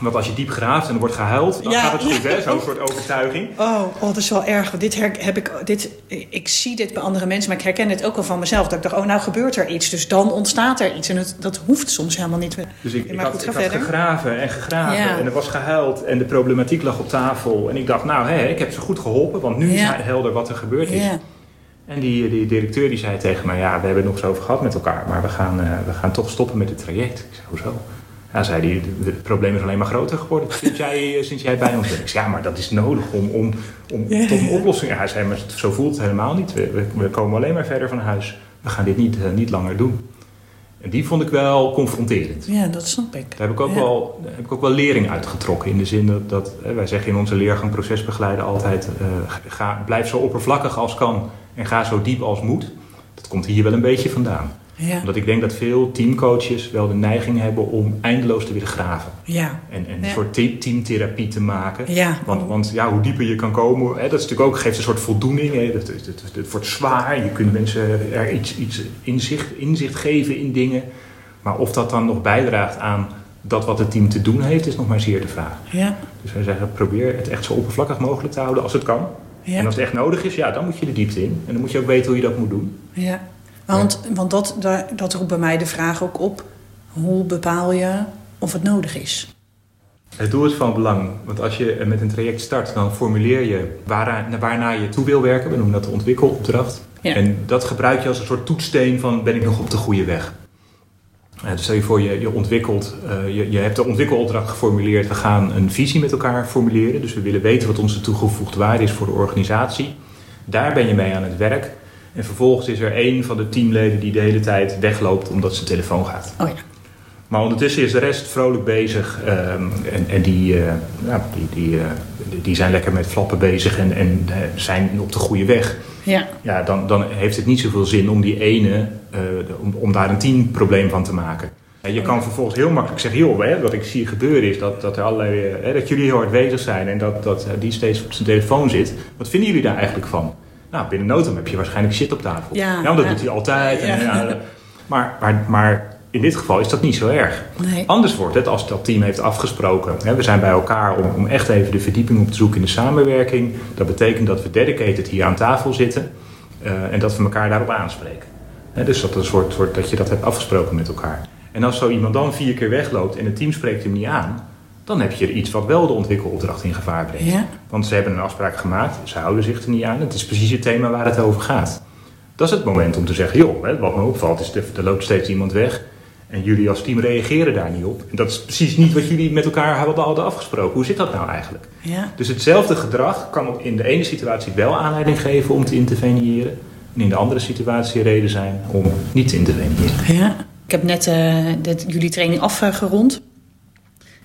want als je diep graaft en er wordt gehuild, dan Ja, gaat het goed, ja. hè? Zo'n soort overtuiging. Oh, oh, dat is wel erg. Dit heb ik, dit, ik zie dit bij andere mensen, maar ik herken het ook wel van mezelf. Dat ik dacht, oh, nou gebeurt er iets. Dus dan ontstaat er iets. En het, dat hoeft soms helemaal niet. Dus ik, ik had, goed, ik had gegraven en gegraven Ja. en er was gehuild en de problematiek lag op tafel. En ik dacht, nou, hè, ik heb ze goed geholpen, want nu is helder wat er gebeurd is. Ja, En die, die directeur die zei tegen mij, ja, we hebben het nog eens over gehad met elkaar, maar we gaan, eh, we gaan toch stoppen met het traject. Ik zei, hoezo? Ja, zei hij, "De- het probleem is alleen maar groter geworden sinds jij, eh, sinds jij bij ons bent. Ik zei, ja, maar dat is nodig om, om, om tot een oplossing. Ja, hij zei, maar zo voelt het helemaal niet. We, we, komen alleen maar verder van huis. We gaan dit niet, eh, niet langer doen. En die vond ik wel confronterend. ja, dat snap ik. Daar heb ik ook, Ja. wel, heb ik ook wel lering uitgetrokken. In de zin dat, dat eh, wij zeggen in onze leergang procesbegeleiden altijd... ga, blijf zo oppervlakkig als kan en ga zo diep als moet. Dat komt hier wel een beetje vandaan. Ja, Omdat ik denk dat veel teamcoaches wel de neiging hebben om eindeloos te willen graven. ja, En, en een Ja. soort te- teamtherapie te maken. ja. Want, want ja, hoe dieper je kan komen, hè, dat is natuurlijk ook, geeft een soort voldoening. Hè, het, het, het, het wordt zwaar, je kunt mensen er iets, iets inzicht, inzicht geven in dingen. Maar of dat dan nog bijdraagt aan dat wat het team te doen heeft, is nog maar zeer de vraag. ja, Dus wij zeggen, probeer het echt zo oppervlakkig mogelijk te houden als het kan. En als het echt nodig is, ja, dan moet je de diepte in. En dan moet je ook weten hoe je dat moet doen. ja. Want, want dat, dat roept bij mij de vraag ook op. Hoe bepaal je of het nodig is? Het doel is van belang. Want als je met een traject start, dan formuleer je waarna, waarna je toe wil werken. We noemen dat de ontwikkelopdracht. Ja. En dat gebruik je als een soort toetssteen van ben ik nog op de goede weg. Eh, dus stel je voor, je, je ontwikkelt, eh, je, je hebt de ontwikkelopdracht geformuleerd. We gaan een visie met elkaar formuleren. Dus we willen weten wat onze toegevoegde waarde is voor de organisatie. Daar ben je mee aan het werk. En vervolgens is er één van de teamleden die de hele tijd wegloopt omdat zijn telefoon gaat. Oh ja. Maar ondertussen is de rest vrolijk bezig ehm, en, en die, eh, ja, die, die, eh, die zijn lekker met flappen bezig en, en eh, zijn op de goede weg. Ja, Ja, dan, dan heeft het niet zoveel zin om die ene, om, om daar een teamprobleem van te maken. En je kan vervolgens heel makkelijk zeggen, joh, hè, wat ik zie gebeuren is dat, dat, er allerlei, hè, dat jullie heel hard bezig zijn en dat, dat die steeds op zijn telefoon zit. Wat vinden jullie daar eigenlijk van? Nou, binnen noten heb je waarschijnlijk shit op tafel. Ja, want dat ja. doet hij altijd. En, Ja. ja, maar, maar, maar in dit geval is dat niet zo erg. nee. Anders wordt het als dat team heeft afgesproken. Hè, we zijn bij elkaar om, om echt even de verdieping op te zoeken in de samenwerking. Dat betekent dat we dedicated hier aan tafel zitten eh, en dat we elkaar daarop aanspreken. Hè, dus dat, een soort, soort, dat je dat hebt afgesproken met elkaar. En als zo iemand dan vier keer wegloopt en het team spreekt hem niet aan, dan heb je er iets wat wel de ontwikkelopdracht in gevaar brengt. Ja, Want ze hebben een afspraak gemaakt, ze houden zich er niet aan. Het is precies het thema waar het over gaat. Dat is het moment om te zeggen, joh, hè, wat me opvalt is, er er loopt steeds iemand weg. En jullie als team reageren daar niet op. En dat is precies niet wat jullie met elkaar hadden, hadden afgesproken. Hoe zit dat nou eigenlijk? ja, Dus hetzelfde gedrag kan op- in de ene situatie wel aanleiding geven om te interveneren. En in de andere situatie reden zijn om niet te interveneren. ja. Ik heb net eh, dit- jullie training afgerond.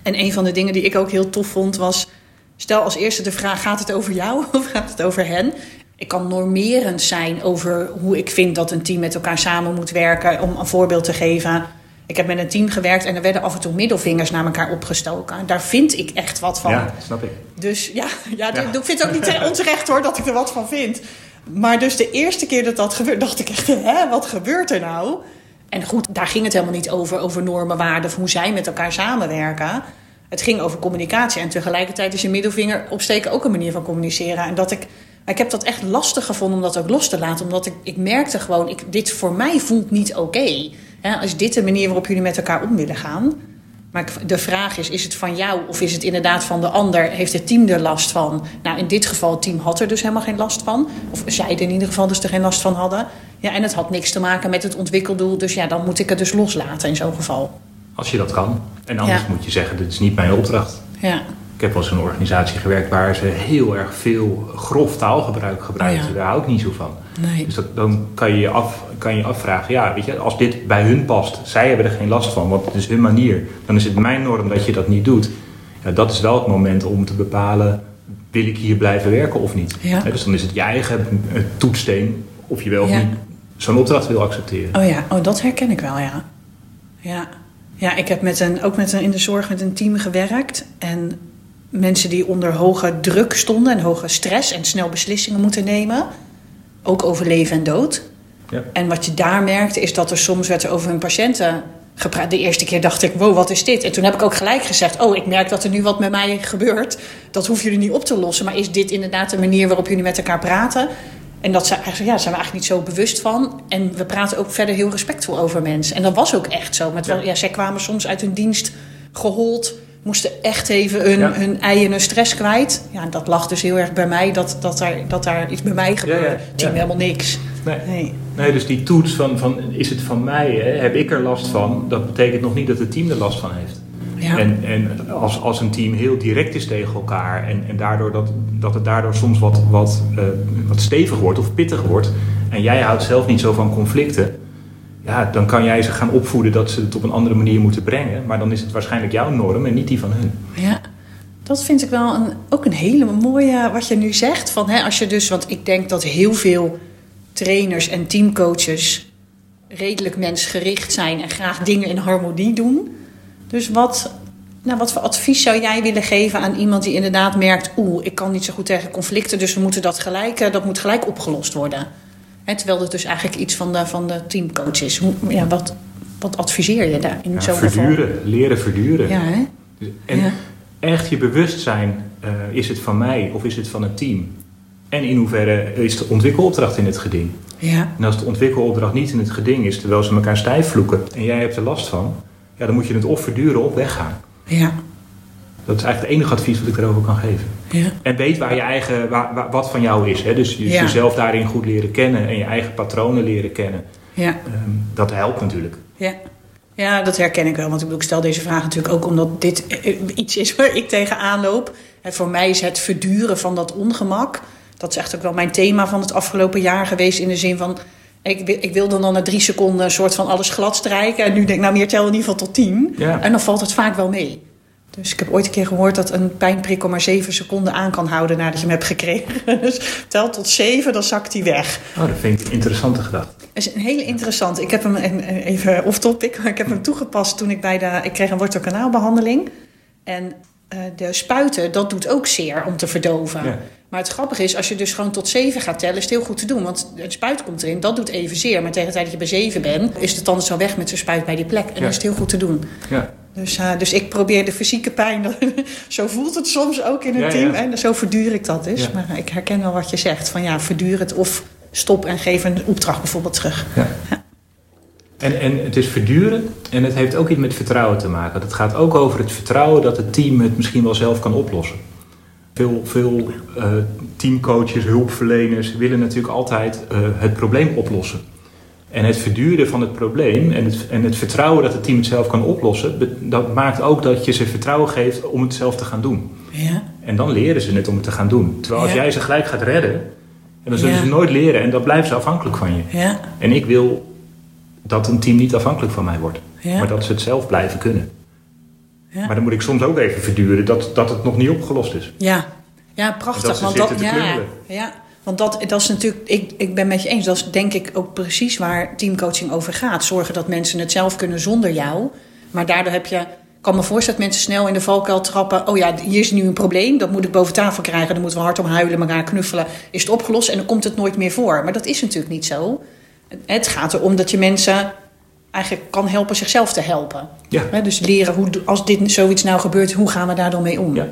En een van de dingen die ik ook heel tof vond was... Stel als eerste de vraag, gaat het over jou of gaat het over hen? Ik kan normerend zijn over hoe ik vind dat een team met elkaar samen moet werken. Om een voorbeeld te geven. Ik heb met een team gewerkt en er werden af en toe middelvingers naar elkaar opgestoken. Daar vind ik echt wat van. Ja, snap ik. Dus ja, ja, ik vind het ook niet onterecht hoor dat ik er wat van vind. Maar dus de eerste keer dat dat gebeurde, dacht ik echt, hè, wat gebeurt er nou? En goed, daar ging het helemaal niet over, over normen, waarden, of hoe zij met elkaar samenwerken. Het ging over communicatie en tegelijkertijd is je middelvinger opsteken ook een manier van communiceren. En dat ik, ik heb dat echt lastig gevonden om dat ook los te laten, omdat ik, ik merkte gewoon, ik, dit voor mij voelt niet oké. Okay. Is dit de manier waarop jullie met elkaar om willen gaan? Maar de vraag is, is het van jou of is het inderdaad van de ander? Heeft het team er last van? Nou, in dit geval, het team had er dus helemaal geen last van. Of zij er in ieder geval dus er geen last van hadden. Ja, en het had niks te maken met het ontwikkeldoel. Dus ja, dan moet ik het dus loslaten in zo'n geval. Als je dat kan. En anders moet je zeggen, dit is niet mijn opdracht. Ja. Ik heb wel eens in een organisatie gewerkt waar ze heel erg veel grof taalgebruik gebruikten. Oh Daar hou ik niet zo van. Nee. Dus dat, dan kan je je, af, kan je afvragen, ja, weet je, als dit bij hun past, zij hebben er geen last van, want het is hun manier, dan is het mijn norm dat je dat niet doet. Ja, dat is wel het moment om te bepalen, wil ik hier blijven werken of niet? Ja. dus dan is het je eigen toetsteen of je wel of niet zo'n opdracht wil accepteren. Oh ja, oh, dat herken ik wel, ja. Ja, ja ik heb met een, ook met een, in de zorg met een team gewerkt. En mensen die onder hoge druk stonden en hoge stress en snel beslissingen moeten nemen. Ook over leven en dood. Ja. En wat je daar merkte is dat er soms werd over hun patiënten gepraat. De eerste keer dacht ik, wow, wat is dit? En toen heb ik ook gelijk gezegd, oh, ik merk dat er nu wat met mij gebeurt. Dat hoeven jullie niet op te lossen. Maar is dit inderdaad de manier waarop jullie met elkaar praten? En dat zijn, ja, zijn we eigenlijk niet zo bewust van. En we praten ook verder heel respectvol over mensen. En dat was ook echt zo. Met wel, ja, zij kwamen soms uit hun dienst gehold moesten echt even hun, ja. hun ei en hun stress kwijt. Ja, en dat lag dus heel erg bij mij, dat, dat, daar, dat daar iets bij mij gebeurde. Ja, ja, Team helemaal niks. Nee. nee. Nee. dus die toets van, van is het van mij, hè, heb ik er last van, dat betekent nog niet dat het team er last van heeft. Ja. En, en als, als een team heel direct is tegen elkaar en, en daardoor dat, dat het daardoor soms wat, wat, uh, wat stevig wordt of pittig wordt en jij houdt zelf niet zo van conflicten, ja, dan kan jij ze gaan opvoeden dat ze het op een andere manier moeten brengen. Maar dan is het waarschijnlijk jouw norm en niet die van hun. Ja, dat vind ik wel een, ook een hele mooie wat je nu zegt. Van, hè, als je dus, want ik denk dat heel veel trainers en teamcoaches redelijk mensgericht zijn en graag dingen in harmonie doen. Dus wat, nou, wat voor advies zou jij willen geven aan iemand die inderdaad merkt: oeh, ik kan niet zo goed tegen conflicten, dus we moeten dat gelijk, eh, dat moet gelijk opgelost worden? terwijl het dus eigenlijk iets van de, van de teamcoach is. Hoe, ja, wat, wat adviseer je daar in ja, zo'n verduren, leren verduren. Ja, hè? En Ja. echt je bewustzijn, eh, is het van mij of is het van het team? En in hoeverre is de ontwikkelopdracht in het geding? Ja, En als de ontwikkelopdracht niet in het geding is, terwijl ze elkaar stijf vloeken en jij hebt er last van, ja, dan moet je het of verduren of weggaan. ja, Dat is eigenlijk het enige advies wat ik erover kan geven. ja. En weet waar je eigen, waar, wat van jou is. Hè? Dus Ja. jezelf daarin goed leren kennen en je eigen patronen leren kennen. ja. Ehm, dat helpt natuurlijk. Ja. ja, dat herken ik wel. Want ik, bedoel, ik stel deze vraag natuurlijk ook omdat dit eh, iets is waar ik tegenaan loop. En voor mij is het verduren van dat ongemak. Dat is echt ook wel mijn thema van het afgelopen jaar geweest. In de zin van, ik, wil- ik wilde dan na drie seconden een soort van alles glad strijken. En nu denk ik, nou meer tel in ieder geval tot tien. Ja. En dan valt het vaak wel mee. Dus ik heb ooit een keer gehoord dat een pijnprikkel maar zeven seconden aan kan houden nadat je hem hebt gekregen. Dus tel tot zeven, dan zakt hij weg. Oh, dat vind ik een interessante gedachte. Dat is een hele interessante. Ik heb hem en- en even off topic, maar ik heb hem toegepast toen ik bij de. Ik kreeg een wortelkanaalbehandeling. En eh, de spuiten, dat doet ook zeer om te verdoven. Ja. Maar het grappige is, als je dus gewoon tot zeven gaat tellen, is het heel goed te doen. Want een spuit komt erin, dat doet even zeer. Maar tegen de tijd dat je bij zeven bent, is de tand zo weg met zijn spuit bij die plek. En Ja. dan is het heel goed te doen. Ja. Dus, eh, dus ik probeer de fysieke pijn, zo voelt het soms ook in een Ja, team. En zo verduur ik dat dus. Maar ik herken wel wat je zegt. Van ja, verduur het of stop en geef een opdracht bijvoorbeeld terug. Ja. En, en het is verduren en het heeft ook iets met vertrouwen te maken. Het gaat ook over het vertrouwen dat het team het misschien wel zelf kan oplossen. Veel, veel eh, teamcoaches, hulpverleners willen natuurlijk altijd eh, het probleem oplossen. En het verduren van het probleem en het, en het vertrouwen dat het team het zelf kan oplossen, dat maakt ook dat je ze vertrouwen geeft om het zelf te gaan doen. Ja, En dan leren ze het om het te gaan doen. Terwijl als Ja. jij ze gelijk gaat redden, en dan zullen Ja. ze nooit leren en dan blijven ze afhankelijk van je. ja, En ik wil dat een team niet afhankelijk van mij wordt. Maar dat ze het zelf blijven kunnen. Ja. Maar dan moet ik soms ook even verduren dat, dat het nog niet opgelost is. Ja, ja prachtig. Dat want dat, te ja, ja, Want dat, dat is natuurlijk, ik, ik ben met je eens, dat is denk ik ook precies waar teamcoaching over gaat. Zorgen dat mensen het zelf kunnen zonder jou. Maar daardoor heb je, ik kan me voorstellen dat mensen snel in de valkuil trappen. Oh ja, hier is nu een probleem, dat moet ik boven tafel krijgen. Dan moeten we hard om huilen, elkaar knuffelen. Is het opgelost en dan komt het nooit meer voor. Maar dat is natuurlijk niet zo. Het gaat erom dat je mensen eigenlijk kan helpen zichzelf te helpen. Ja. dus leren, hoe, als dit zoiets nou gebeurt, hoe gaan we daar dan mee om? Ja.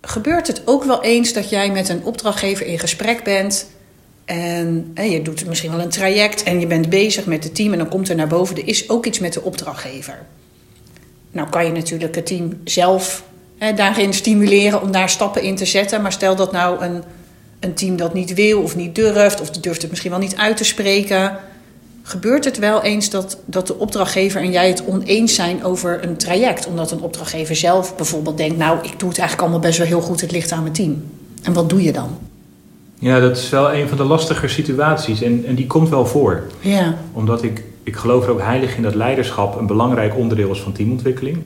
Gebeurt het ook wel eens dat jij met een opdrachtgever in gesprek bent... en hè, je doet misschien wel een traject en je bent bezig met het team... en dan komt er naar boven, er is ook iets met de opdrachtgever. Nou kan je natuurlijk het team zelf hè, daarin stimuleren om daar stappen in te zetten... maar stel dat nou een, een team dat niet wil of niet durft... of durft het misschien wel niet uit te spreken gebeurt het wel eens dat, dat de opdrachtgever en jij het oneens zijn over een traject? Omdat een opdrachtgever zelf bijvoorbeeld denkt: Nou, ik doe het eigenlijk allemaal best wel heel goed, het ligt aan mijn team. En wat doe je dan? Ja, dat is wel een van de lastiger situaties en, en die komt wel voor. Ja. Omdat ik, ik geloof er ook heilig in dat leiderschap een belangrijk onderdeel is van teamontwikkeling.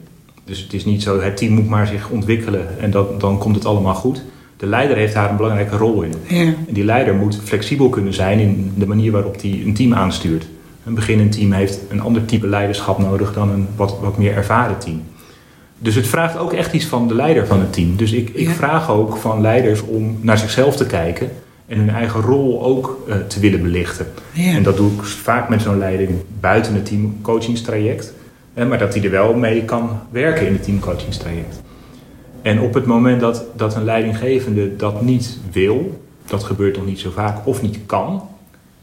Dus het is niet zo, het team moet maar zich ontwikkelen en dat, dan komt het allemaal goed. De leider heeft daar een belangrijke rol in. Ja. En die leider moet flexibel kunnen zijn in de manier waarop hij een team aanstuurt. Een beginnend team heeft een ander type leiderschap nodig dan een wat, wat meer ervaren team. Dus het vraagt ook echt iets van de leider van het team. Dus ik, ik Ja. vraag ook van leiders om naar zichzelf te kijken en hun eigen rol ook eh, te willen belichten. Ja. En dat doe ik vaak met zo'n leiding buiten het teamcoachingstraject. Maar dat hij er wel mee kan werken in het teamcoachingstraject. En op het moment dat, dat een leidinggevende dat niet wil, dat gebeurt nog niet zo vaak, of niet kan,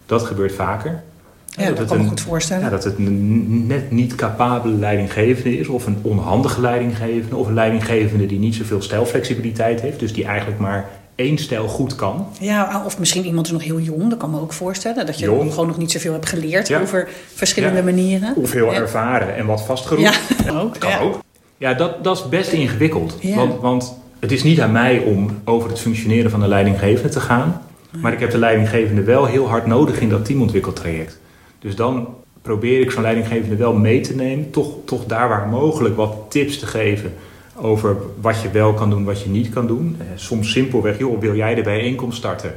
dat gebeurt vaker. Ja, dat kan me een- goed voorstellen. ja, dat het een net niet capabele leidinggevende is, of een onhandige leidinggevende, of een leidinggevende die niet zoveel stijlflexibiliteit heeft, dus die eigenlijk maar één stijl goed kan. Ja, of misschien iemand is nog heel jong, dat kan me ook voorstellen. Dat je Jong. gewoon nog niet zoveel hebt geleerd Ja. over verschillende Ja. manieren. Of heel ervaren en wat vastgeroest. Ja, ook. Kan ook. Ja, dat, dat is best ingewikkeld. Ja. Want, want het is niet aan mij om over het functioneren van de leidinggevende te gaan. Maar ik heb de leidinggevende wel heel hard nodig in dat teamontwikkeltraject. Dus dan probeer ik zo'n leidinggevende wel mee te nemen. Toch, toch daar waar mogelijk wat tips te geven over wat je wel kan doen, wat je niet kan doen. Eh, soms simpelweg, joh, wil jij de bijeenkomst starten?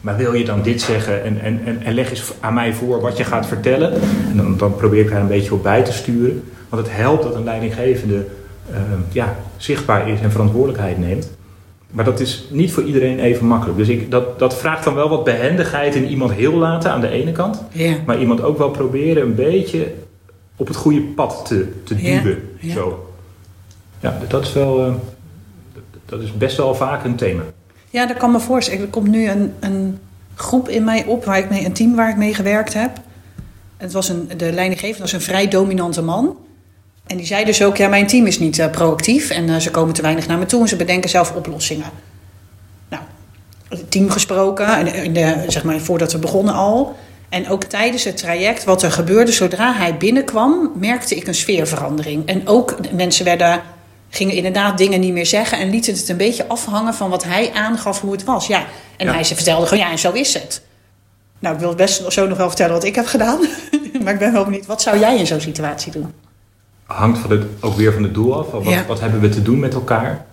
Maar wil je dan dit zeggen en, en, en, en leg eens aan mij voor wat je gaat vertellen? En dan, dan probeer ik daar een beetje op bij te sturen. Want het helpt dat een leidinggevende eh, ja, zichtbaar is en verantwoordelijkheid neemt. Maar dat is niet voor iedereen even makkelijk. Dus ik, dat, dat vraagt dan wel wat behendigheid in iemand heel laten aan de ene kant. Ja. Maar iemand ook wel proberen een beetje op het goede pad te, te duwen. ja. Zo. Ja, dat is wel... eh, dat is best wel vaak een thema. Ja, dat kan me voorstellen. Er komt nu een, een groep in mij op, waar ik mee, een team waar ik mee gewerkt heb. Het was een, de leidinggevende was een vrij dominante man. En die zei dus ook, ja, mijn team is niet eh, proactief en eh, ze komen te weinig naar me toe en ze bedenken zelf oplossingen. Nou, het team gesproken, en in de, zeg maar voordat we begonnen al. En ook tijdens het traject, wat er gebeurde, zodra hij binnenkwam, merkte ik een sfeerverandering. En ook mensen werden, gingen inderdaad dingen niet meer zeggen en lieten het een beetje afhangen van wat hij aangaf hoe het was. Ja, en Ja. hij ze vertelde gewoon, ja, en zo is het. Nou, ik wil best zo nog wel vertellen wat ik heb gedaan. maar ik ben wel benieuwd, wat zou jij in zo'n situatie doen? Hangt van het, ook weer van het doel af. Wat, Ja. wat hebben we te doen met elkaar?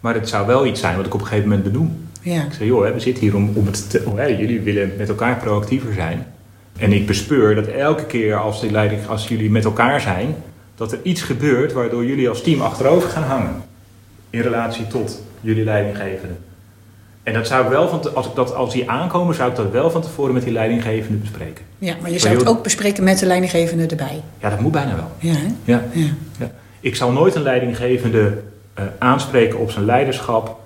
Maar het zou wel iets zijn wat ik op een gegeven moment benoem. Ja, Ik zeg, joh, hè, we zitten hier om, om het te, oh, hè, jullie willen met elkaar proactiever zijn. En ik bespeur dat elke keer als, die leiding, als jullie met elkaar zijn, dat er iets gebeurt waardoor jullie als team achterover gaan hangen. In relatie tot jullie leidinggevende. En dat zou ik wel van te- als, ik dat, als die aankomen, zou ik dat wel van tevoren met die leidinggevende bespreken. ja maar je zou het ook bespreken met de leidinggevende erbij. Ja, dat moet bijna wel. Ja? Ja. ja. Ja. Ik zal nooit een leidinggevende eh, aanspreken op zijn leiderschap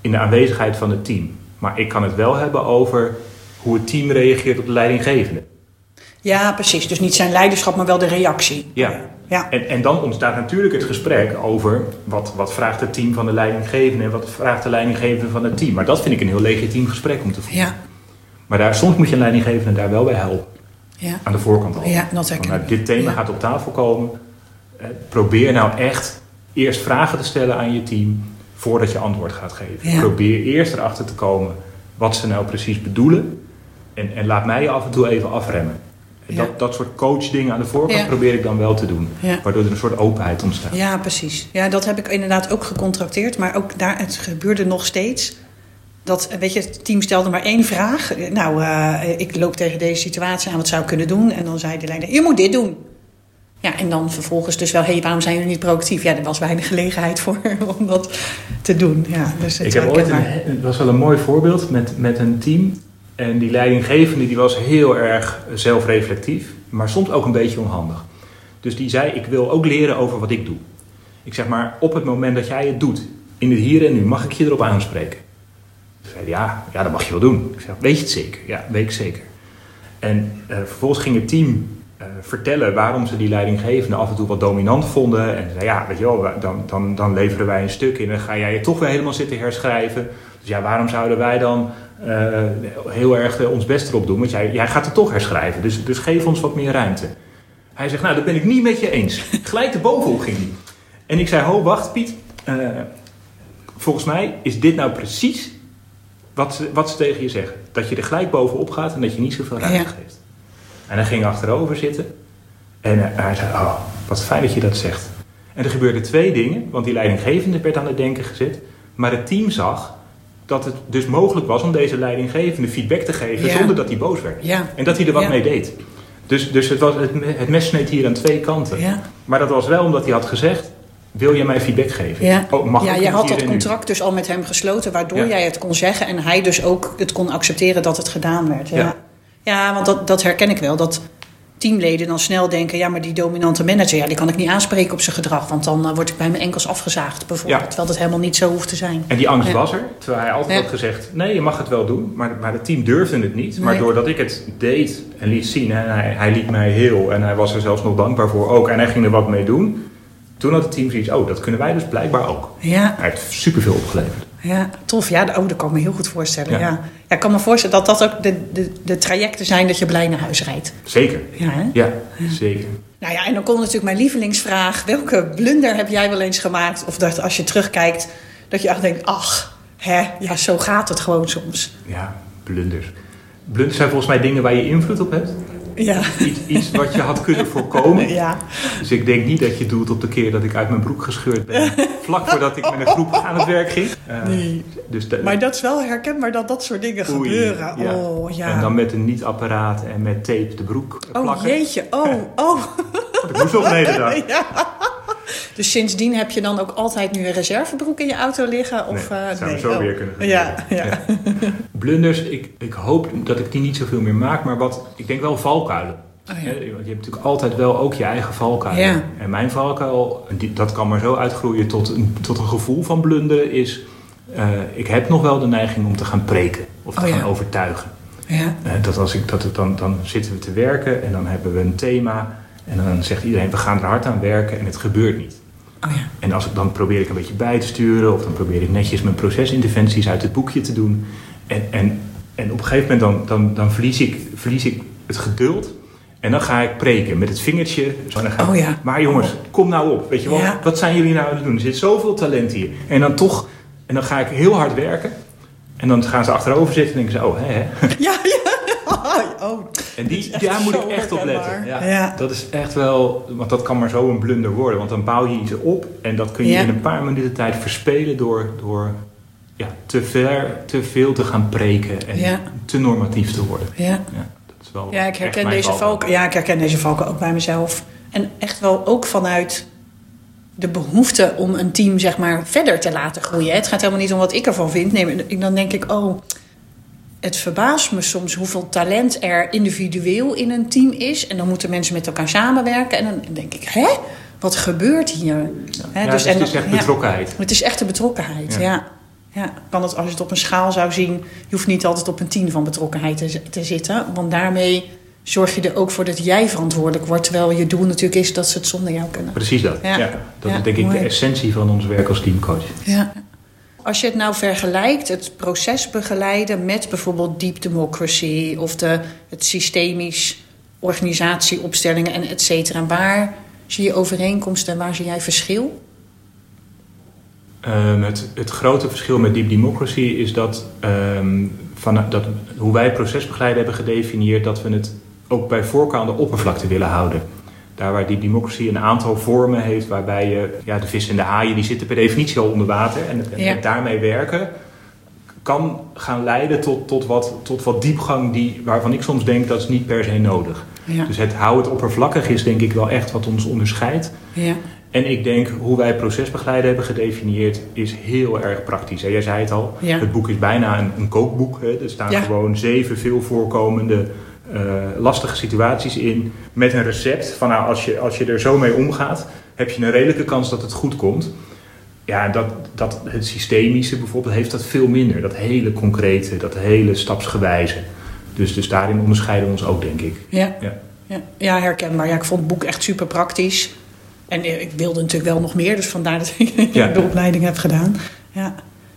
in de aanwezigheid van het team. Maar ik kan het wel hebben over hoe het team reageert op de leidinggevende. Ja, precies. Dus niet zijn leiderschap, maar wel de reactie. Ja. Ja, En, en dan ontstaat natuurlijk het gesprek over wat, wat vraagt het team van de leidinggevende en wat vraagt de leidinggevende van het team. Maar dat vind ik een heel legitiem gesprek om te voeren. ja, Maar daar, soms moet je een leidinggevende daar wel bij helpen. ja. Aan de voorkant al. Ja, dat herken nou, dit thema Ja. gaat op tafel komen. Eh, probeer nou echt eerst vragen te stellen aan je team voordat je antwoord gaat geven. Ja. Probeer eerst erachter te komen wat ze nou precies bedoelen. En, en laat mij je af en toe even afremmen. Ja. Dat, dat soort coachdingen aan de voorkant Ja. probeer ik dan wel te doen. Ja. Waardoor er een soort openheid ontstaat. Ja, precies. Ja, dat heb ik inderdaad ook gecontracteerd. Maar ook daar, het gebeurde nog steeds. Dat, weet je, het team stelde maar één vraag. Nou, uh, ik loop tegen deze situatie aan, wat zou ik kunnen doen? En dan zei de leider, je moet dit doen. Ja, en dan vervolgens dus wel, hé, hey, waarom zijn jullie niet proactief? Ja, er was weinig gelegenheid voor om dat te doen. Ja, dus ik heb ooit een, het was wel een mooi voorbeeld met, met een team. En die leidinggevende die was heel erg zelfreflectief, maar soms ook een beetje onhandig. Dus die zei, ik wil ook leren over wat ik doe. Ik zeg maar, op het moment dat jij het doet, in het hier en nu, mag ik je erop aanspreken? Ze zei, ja, ja, dat mag je wel doen. Ik zeg, weet je het zeker? Ja, weet ik zeker. En uh, vervolgens ging het team uh, vertellen waarom ze die leidinggevende af en toe wat dominant vonden. En zei, ja, weet je wel, dan, dan, dan leveren wij een stuk in en dan ga jij je toch weer helemaal zitten herschrijven. Dus ja, waarom zouden wij dan uh, heel erg ons best erop doen? Want jij, jij gaat het toch herschrijven, dus, dus geef ons wat meer ruimte. Hij zegt, nou, dat ben ik niet met je eens. Gelijk erbovenop ging hij. En ik zei, ho, wacht Piet. Uh, volgens mij is dit nou precies wat ze, wat ze tegen je zeggen. Dat je er gelijk bovenop gaat en dat je niet zoveel ruimte ja. geeft. En hij ging achterover zitten. En hij zei, oh, wat fijn dat je dat zegt. En er gebeurden twee dingen. Want die leidinggevende werd aan het denken gezet. Maar het team zag dat het dus mogelijk was om deze leidinggevende feedback te geven... Ja. zonder dat hij boos werd. Ja. En dat hij er wat mee deed. Dus, dus het, was, het, het mes sneed hier aan twee kanten. Maar dat was wel omdat hij had gezegd... Wil je mij feedback geven? Ja, oh, mag ja jij had dat contract dus al met hem gesloten, waardoor ja. jij het kon zeggen en hij dus ook het kon accepteren dat het gedaan werd. Ja, ja. ja want dat, dat herken ik wel. Dat teamleden dan snel denken: ja, maar die dominante manager, ja, die kan ik niet aanspreken op zijn gedrag, want dan uh, word ik bij mijn enkels afgezaagd, bijvoorbeeld. Ja. Terwijl dat helemaal niet zo hoeft te zijn. En die angst was er, terwijl hij altijd had gezegd: nee, je mag het wel doen, maar, maar het team durfde het niet. Maar doordat ik het deed en liet zien, en hij, hij liet mij heel en hij was er zelfs nog dankbaar voor ook, en hij ging er wat mee doen toen had het team zoiets, oh, dat kunnen wij dus blijkbaar ook. Ja. Hij heeft superveel opgeleverd. Ja, tof. Ja, oh, dat kan ik me heel goed voorstellen. Ja. Ja. ja ik kan me voorstellen dat dat ook de, de, de trajecten zijn dat je blij naar huis rijdt. Zeker. Ja, hè? ja, zeker. Nou ja, en dan komt natuurlijk mijn lievelingsvraag. Welke blunder heb jij wel eens gemaakt? Of dat als je terugkijkt, dat je echt denkt, ach, hè, ja, zo gaat het gewoon soms. Ja, blunders. Blunders zijn volgens mij dingen waar je invloed op hebt. Ja. Iets, iets, wat je had kunnen voorkomen. Ja. Dus ik denk niet dat je doelt op de keer dat ik uit mijn broek gescheurd ben. Vlak voordat ik met een groep aan het werk ging. Uh, nee. Dus de, maar dat is wel herkenbaar dat dat soort dingen oei, gebeuren. Ja. Oh, ja. En dan met een niet-apparaat en met tape de broek plakken. Oh jeetje, oh, oh. ik moest opnemen dan. Ja. Dus sindsdien heb je dan ook altijd nu een reservebroek in je auto liggen? Of, nee, uh, zou nee. zo oh. weer kunnen ja, ja. ja. Blunders, ik, ik hoop dat ik die niet zoveel meer maak, maar wat, ik denk wel valkuilen. Oh, ja. Je hebt natuurlijk altijd wel ook je eigen valkuil. Ja. En mijn valkuil, dat kan maar zo uitgroeien tot een, tot een gevoel van blunderen, is... Uh, ik heb nog wel de neiging om te gaan preken of te oh, gaan ja. overtuigen. Ja. Uh, dat als ik, dat het dan, dan zitten we te werken en dan hebben we een thema... en dan zegt iedereen, we gaan er hard aan werken en het gebeurt niet. Oh, ja. En als ik, dan probeer ik een beetje bij te sturen... of dan probeer ik netjes mijn procesinterventies uit het boekje te doen. En, en, en op een gegeven moment dan, dan, dan verlies, ik, verlies ik het geduld... En dan ga ik preken met het vingertje. Zo, dan ga ik, oh ja. Maar jongens, kom nou op. Weet je wel, ja. wat zijn jullie nou aan het doen? Er zit zoveel talent hier. En dan toch, en dan ga ik heel hard werken. En dan gaan ze achterover zitten en denken ze, oh, hè, hè. Ja, ja. Oh, en die, daar moet ik echt op letten. Ja, ja. Dat is echt wel, want dat kan maar zo een blunder worden. Want dan bouw je iets op en dat kun je Ja. in een paar minuten tijd verspelen door, door ja, te, ver, te veel te gaan preken en Ja. te normatief te worden. Ja. Ja, dat is wel Ja, ik herken deze valken. Ja, ik herken deze valken ook bij mezelf. En echt wel ook vanuit de behoefte om een team zeg maar verder te laten groeien. Het gaat helemaal niet om wat ik ervan vind. Nee, dan denk ik, oh, het verbaast me soms hoeveel talent er individueel in een team is. En dan moeten mensen met elkaar samenwerken. En dan denk ik, hè? Wat gebeurt hier? Ja, dus en het is echt ja. betrokkenheid. Het is echt de betrokkenheid, Ja. ja. ja. Kan het, als je het op een schaal zou zien, je hoeft niet altijd op een tien van betrokkenheid te, te zitten. Want daarmee zorg je er ook voor dat jij verantwoordelijk wordt. Terwijl je doel natuurlijk is dat ze het zonder jou kunnen. Precies dat. Ja. Ja. Dat Ja, is denk ik mooi. de essentie van ons werk als teamcoach. Ja. Als je het nou vergelijkt, het proces begeleiden met bijvoorbeeld deep democracy of de, het systemisch organisatieopstellingen en et cetera. Waar zie je overeenkomsten en waar zie jij verschil? Ehm, het, het grote verschil met Deep Democracy is dat, ehm, van, dat hoe wij procesbegeleiden hebben gedefinieerd dat we het ook bij voorkeur aan de oppervlakte willen houden. Daar waar Deep Democracy een aantal vormen heeft waarbij je, ja, de vis en de haaien die zitten per definitie al onder water en, en Ja. met daarmee werken kan gaan leiden tot, tot, wat, tot wat diepgang die, waarvan ik soms denk dat is niet per se nodig. Ja. Dus het hou het oppervlakkig is denk ik wel echt wat ons onderscheidt. Ja. En ik denk hoe wij procesbegeleider hebben gedefinieerd is heel erg praktisch. Jij zei het al, Ja. het boek is bijna een, een kookboek. Hè. Er staan gewoon zeven veel voorkomende eh, lastige situaties in. Met een recept van nou, als je, als je er zo mee omgaat, heb je een redelijke kans dat het goed komt. Ja, dat, dat, het systemische bijvoorbeeld heeft dat veel minder. Dat hele concrete, dat hele stapsgewijze. Dus, dus daarin onderscheiden we ons ook, denk ik. Ja. Ja. Ja. ja, herkenbaar. Ja, ik vond het boek echt super praktisch. En eh, ik wilde natuurlijk wel nog meer, dus vandaar dat ik Ja. de opleiding heb gedaan. Ja.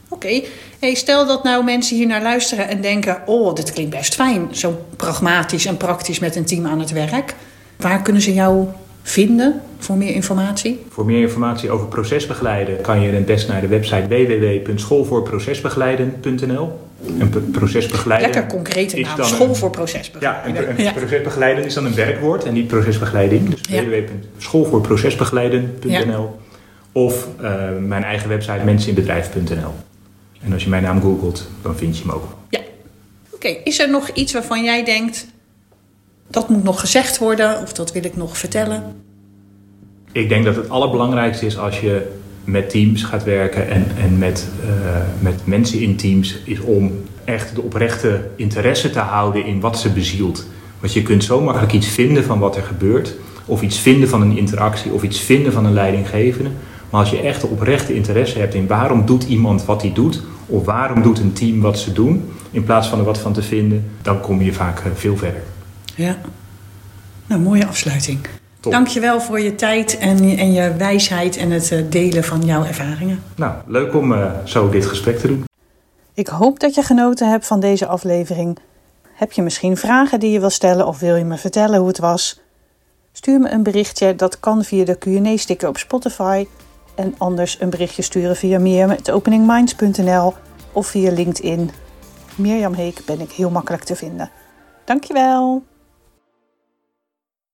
Oké, hey, stel dat nou mensen hier naar luisteren en denken: Oh, dit klinkt best fijn. Zo pragmatisch en praktisch met een team aan het werk. Waar kunnen ze jou vinden voor meer informatie? Voor meer informatie over procesbegeleiden kan je het best naar de website www.schoolvoorprocesbegeleiden.nl. En p- procesbegeleiden Lekker concrete naam. dan School een- voor Ja, en, procesbegeleiden. en procesbegeleiden is dan een werkwoord en niet procesbegeleiding. Dus Ja. www.schoolvoorprocesbegeleiden.nl Of eh, mijn eigen website menseninbedrijf.nl. En als je mijn naam googelt, dan vind je hem ook. Ja. Oké, is er nog iets waarvan jij denkt... dat moet nog gezegd worden of dat wil ik nog vertellen? Ik denk dat het allerbelangrijkste is als je met teams gaat werken en, en met, eh, met mensen in teams, is om echt de oprechte interesse te houden in wat ze bezielt. Want je kunt zo makkelijk iets vinden van wat er gebeurt, of iets vinden van een interactie, of iets vinden van een leidinggevende. Maar als je echt oprechte interesse hebt in waarom doet iemand wat hij doet, of waarom doet een team wat ze doen, in plaats van er wat van te vinden, dan kom je vaak eh, veel verder. Ja. Nou, mooie afsluiting. Top. Dankjewel voor je tijd en, je- en je wijsheid en het eh, delen van jouw ervaringen. Nou, leuk om eh, zo dit gesprek te doen. Ik hoop dat je genoten hebt van deze aflevering. Heb je misschien vragen die je wil stellen of wil je me vertellen hoe het was? Stuur me een berichtje, dat kan via de Q&A-sticker op Spotify. En anders een berichtje sturen via mirjam.openingminds.nl of via LinkedIn. Mirjam Heek ben ik heel makkelijk te vinden. Dankjewel!